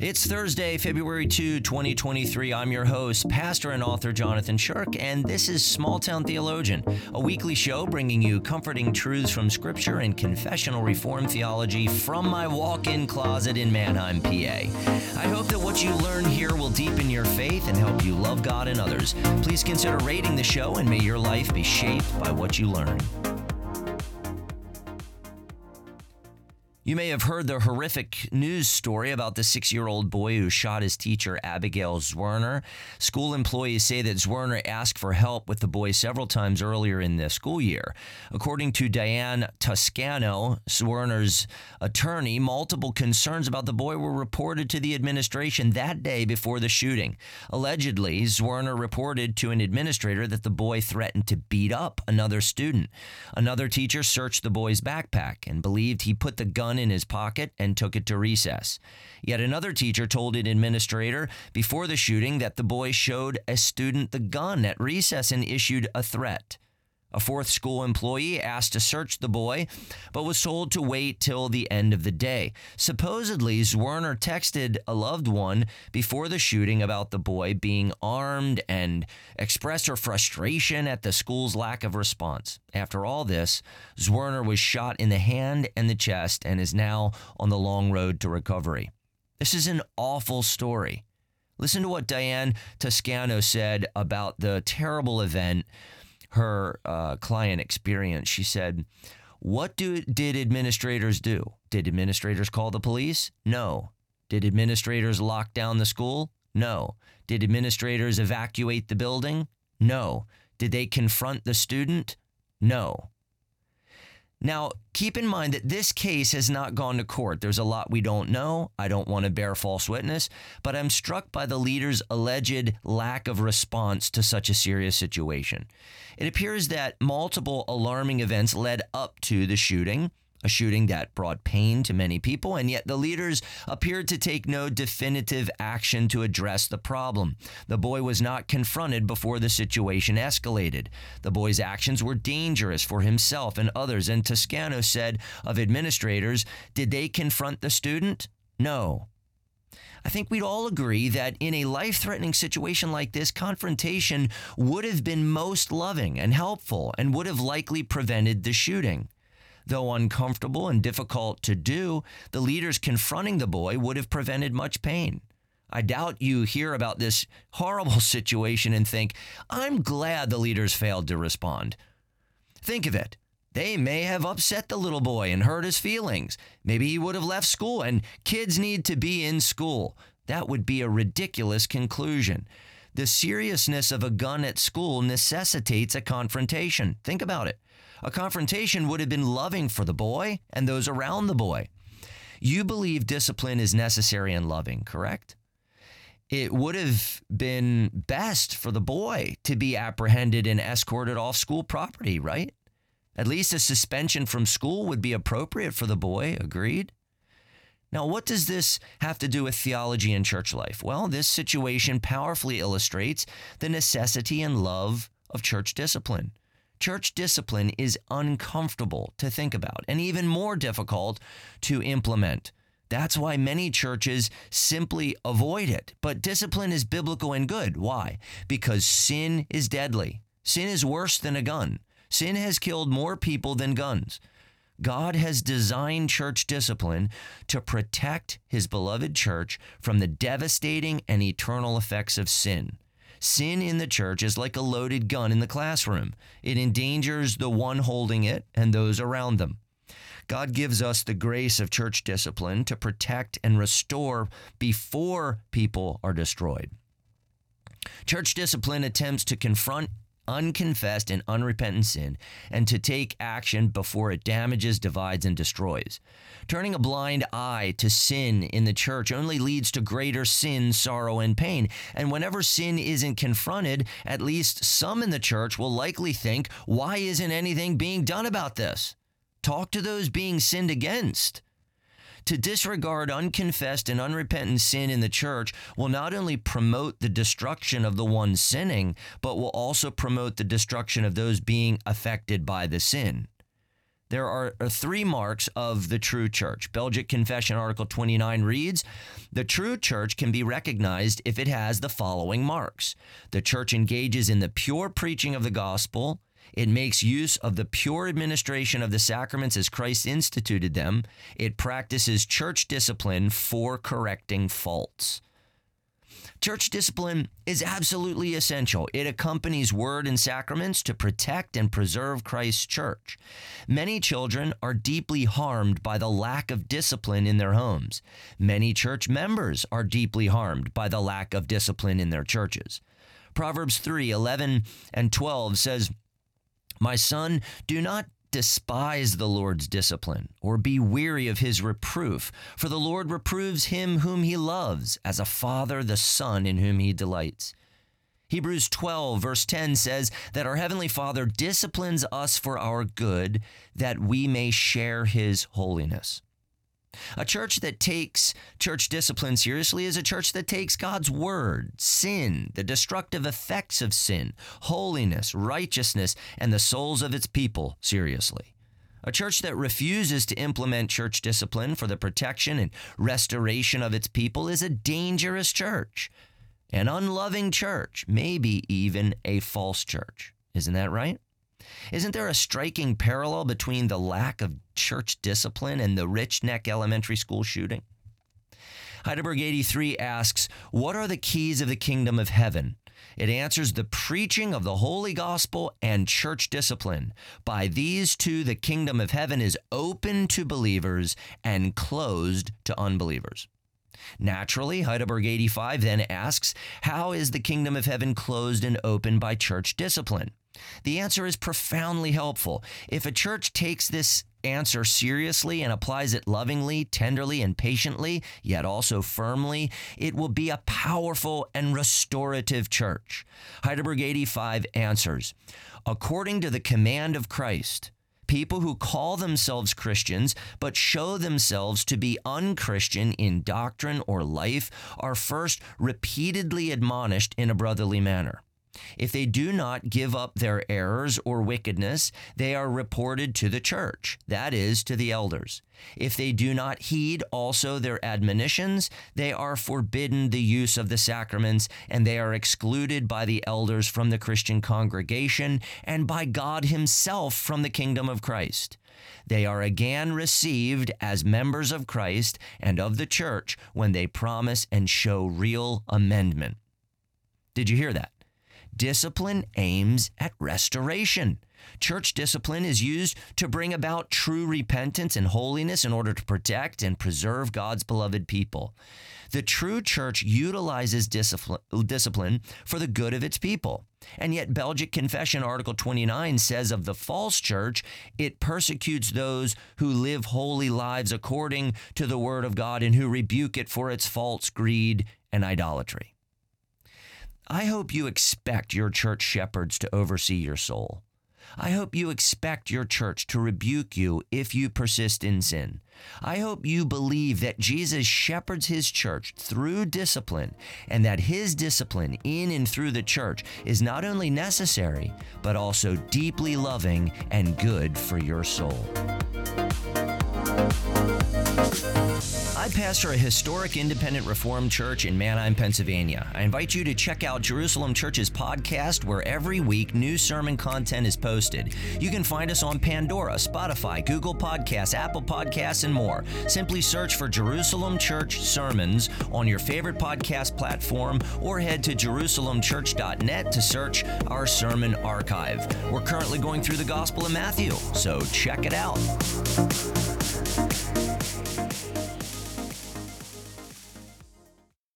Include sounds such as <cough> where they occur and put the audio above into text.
It's Thursday, February 2, 2023. I'm your host, pastor and author Jonathan Shirk, and this is Small Town Theologian, a weekly show bringing you comforting truths from Scripture and confessional reform theology from my walk in closet in Manheim, PA. I hope that what you learn here will deepen your faith and help you love God and others. Please consider rating the show, and may your life be shaped by what you learn. You may have heard the horrific news story about the six year old boy who shot his teacher, Abigail Zwerner. School employees say that Zwerner asked for help with the boy several times earlier in the school year. According to Diane Toscano, Zwerner's attorney, multiple concerns about the boy were reported to the administration that day before the shooting. Allegedly, Zwerner reported to an administrator that the boy threatened to beat up another student. Another teacher searched the boy's backpack and believed he put the gun in his pocket and took it to recess. Yet another teacher told an administrator before the shooting that the boy showed a student the gun at recess and issued a threat. A fourth school employee asked to search the boy, but was told to wait till the end of the day. Supposedly, Zwerner texted a loved one before the shooting about the boy being armed and expressed her frustration at the school's lack of response. After all this, Zwerner was shot in the hand and the chest and is now on the long road to recovery. This is an awful story. Listen to what Diane Toscano said about the terrible event her uh, client experience. She said, What do, did administrators do? Did administrators call the police? No. Did administrators lock down the school? No. Did administrators evacuate the building? No. Did they confront the student? No. Now, keep in mind that this case has not gone to court. There's a lot we don't know. I don't want to bear false witness, but I'm struck by the leader's alleged lack of response to such a serious situation. It appears that multiple alarming events led up to the shooting a shooting that brought pain to many people, and yet the leaders appeared to take no definitive action to address the problem. The boy was not confronted before the situation escalated. The boy's actions were dangerous for himself and others, and Toscano said of administrators, did they confront the student? No. I think we'd all agree that in a life threatening situation like this, confrontation would have been most loving and helpful and would have likely prevented the shooting. Though uncomfortable and difficult to do, the leaders confronting the boy would have prevented much pain. I doubt you hear about this horrible <laughs> situation and think, I'm glad the leaders failed to respond. Think of it. They may have upset the little boy and hurt his feelings. Maybe he would have left school, and kids need to be in school. That would be a ridiculous conclusion. The seriousness of a gun at school necessitates a confrontation. Think about it. A confrontation would have been loving for the boy and those around the boy. You believe discipline is necessary and loving, correct? It would have been best for the boy to be apprehended and escorted off school property, right? At least a suspension from school would be appropriate for the boy, agreed? Now, what does this have to do with theology and church life? Well, this situation powerfully illustrates the necessity and love of church discipline. Church discipline is uncomfortable to think about and even more difficult to implement. That's why many churches simply avoid it. But discipline is biblical and good. Why? Because sin is deadly. Sin is worse than a gun. Sin has killed more people than guns. God has designed church discipline to protect his beloved church from the devastating and eternal effects of sin. Sin in the church is like a loaded gun in the classroom. It endangers the one holding it and those around them. God gives us the grace of church discipline to protect and restore before people are destroyed. Church discipline attempts to confront unconfessed and unrepentant sin and to take action before it damages, divides, and destroys. Turning a blind eye to sin in the church only leads to greater sin, sorrow, and pain. And whenever sin isn't confronted, at least some in the church will likely think, why isn't anything being done about this? Talk to those being sinned against. To disregard unconfessed and unrepentant sin in the church will not only promote the destruction of the one sinning, but will also promote the destruction of those being affected by the sin. there are, three marks of the true church. Belgic Confession Article 29 reads The true church can be recognized if it has the following marks the church engages in the pure preaching of the gospel. It makes use of the pure administration of the sacraments as Christ instituted them. It practices church discipline for correcting faults. Church discipline is absolutely essential. It accompanies word and sacraments to protect and preserve Christ's church. Many children are deeply harmed by the lack of discipline in their homes. Many church members are deeply harmed by the lack of discipline in their churches. Proverbs 3 11 and 12 says, My son, do not despise the Lord's discipline, or be weary of his reproof. For the Lord reproves him whom he loves, as a father the son in whom he delights. Hebrews 12, verse 10 says that our Heavenly Father disciplines us for our good, that we may share his holiness. A church that takes church discipline seriously is a church that takes God's word, sin, the destructive effects of sin, holiness, righteousness, and the souls of its people seriously. A church that refuses to implement church discipline for the protection and restoration of its people is a dangerous church, an unloving church, maybe even a false church. Isn't that right? Isn't there a striking parallel between the lack of church discipline and the Rich Neck Elementary School shooting? Heidelberg 83 asks, What are the keys of the kingdom of heaven? It answers the preaching of the holy gospel and church discipline. By these two, the kingdom of heaven is open to believers and closed to unbelievers. Naturally, Heidelberg 85 then asks, How is the kingdom of heaven closed and open by church discipline? The answer is profoundly helpful. If a church takes this answer seriously and applies it lovingly, tenderly, and patiently, yet also firmly, it will be a powerful and restorative church. Heidelberg 85 answers According to the command of Christ, people who call themselves Christians but show themselves to be unchristian in doctrine or life are first repeatedly admonished in a brotherly manner. If they do not give up their errors or wickedness, they are reported to the church, that is, to the elders. If they do not heed also their admonitions, they are forbidden the use of the sacraments, and they are excluded by the elders from the Christian congregation and by God Himself from the kingdom of Christ. They are again received as members of Christ and of the church when they promise and show real amendment. Did you hear that? Discipline aims at restoration. Church discipline is used to bring about true repentance and holiness in order to protect and preserve God's beloved people. The true church utilizes discipline, for the good of its people. And yet, Belgic Confession Article 29 says of the false church, it persecutes those who live holy lives according to the word of God and who rebuke it for its false greed and idolatry. I hope you expect your church shepherds to oversee your soul. I hope you expect your church to rebuke you if you persist in sin. I hope you believe that Jesus shepherds his church through discipline and that his discipline in and through the church is not only necessary, but also deeply loving and good for your soul. I pastor a historic independent Reformed church in Manheim, Pennsylvania. I invite you to check out Jerusalem Church's podcast, where every week new sermon content is posted. You can find us on Pandora, Spotify, Google Podcasts, Apple Podcasts, and more. Simply search for Jerusalem Church Sermons on your favorite podcast platform or head to JerusalemChurch.net to search our sermon archive. We're currently going through the Gospel of Matthew, so check it out.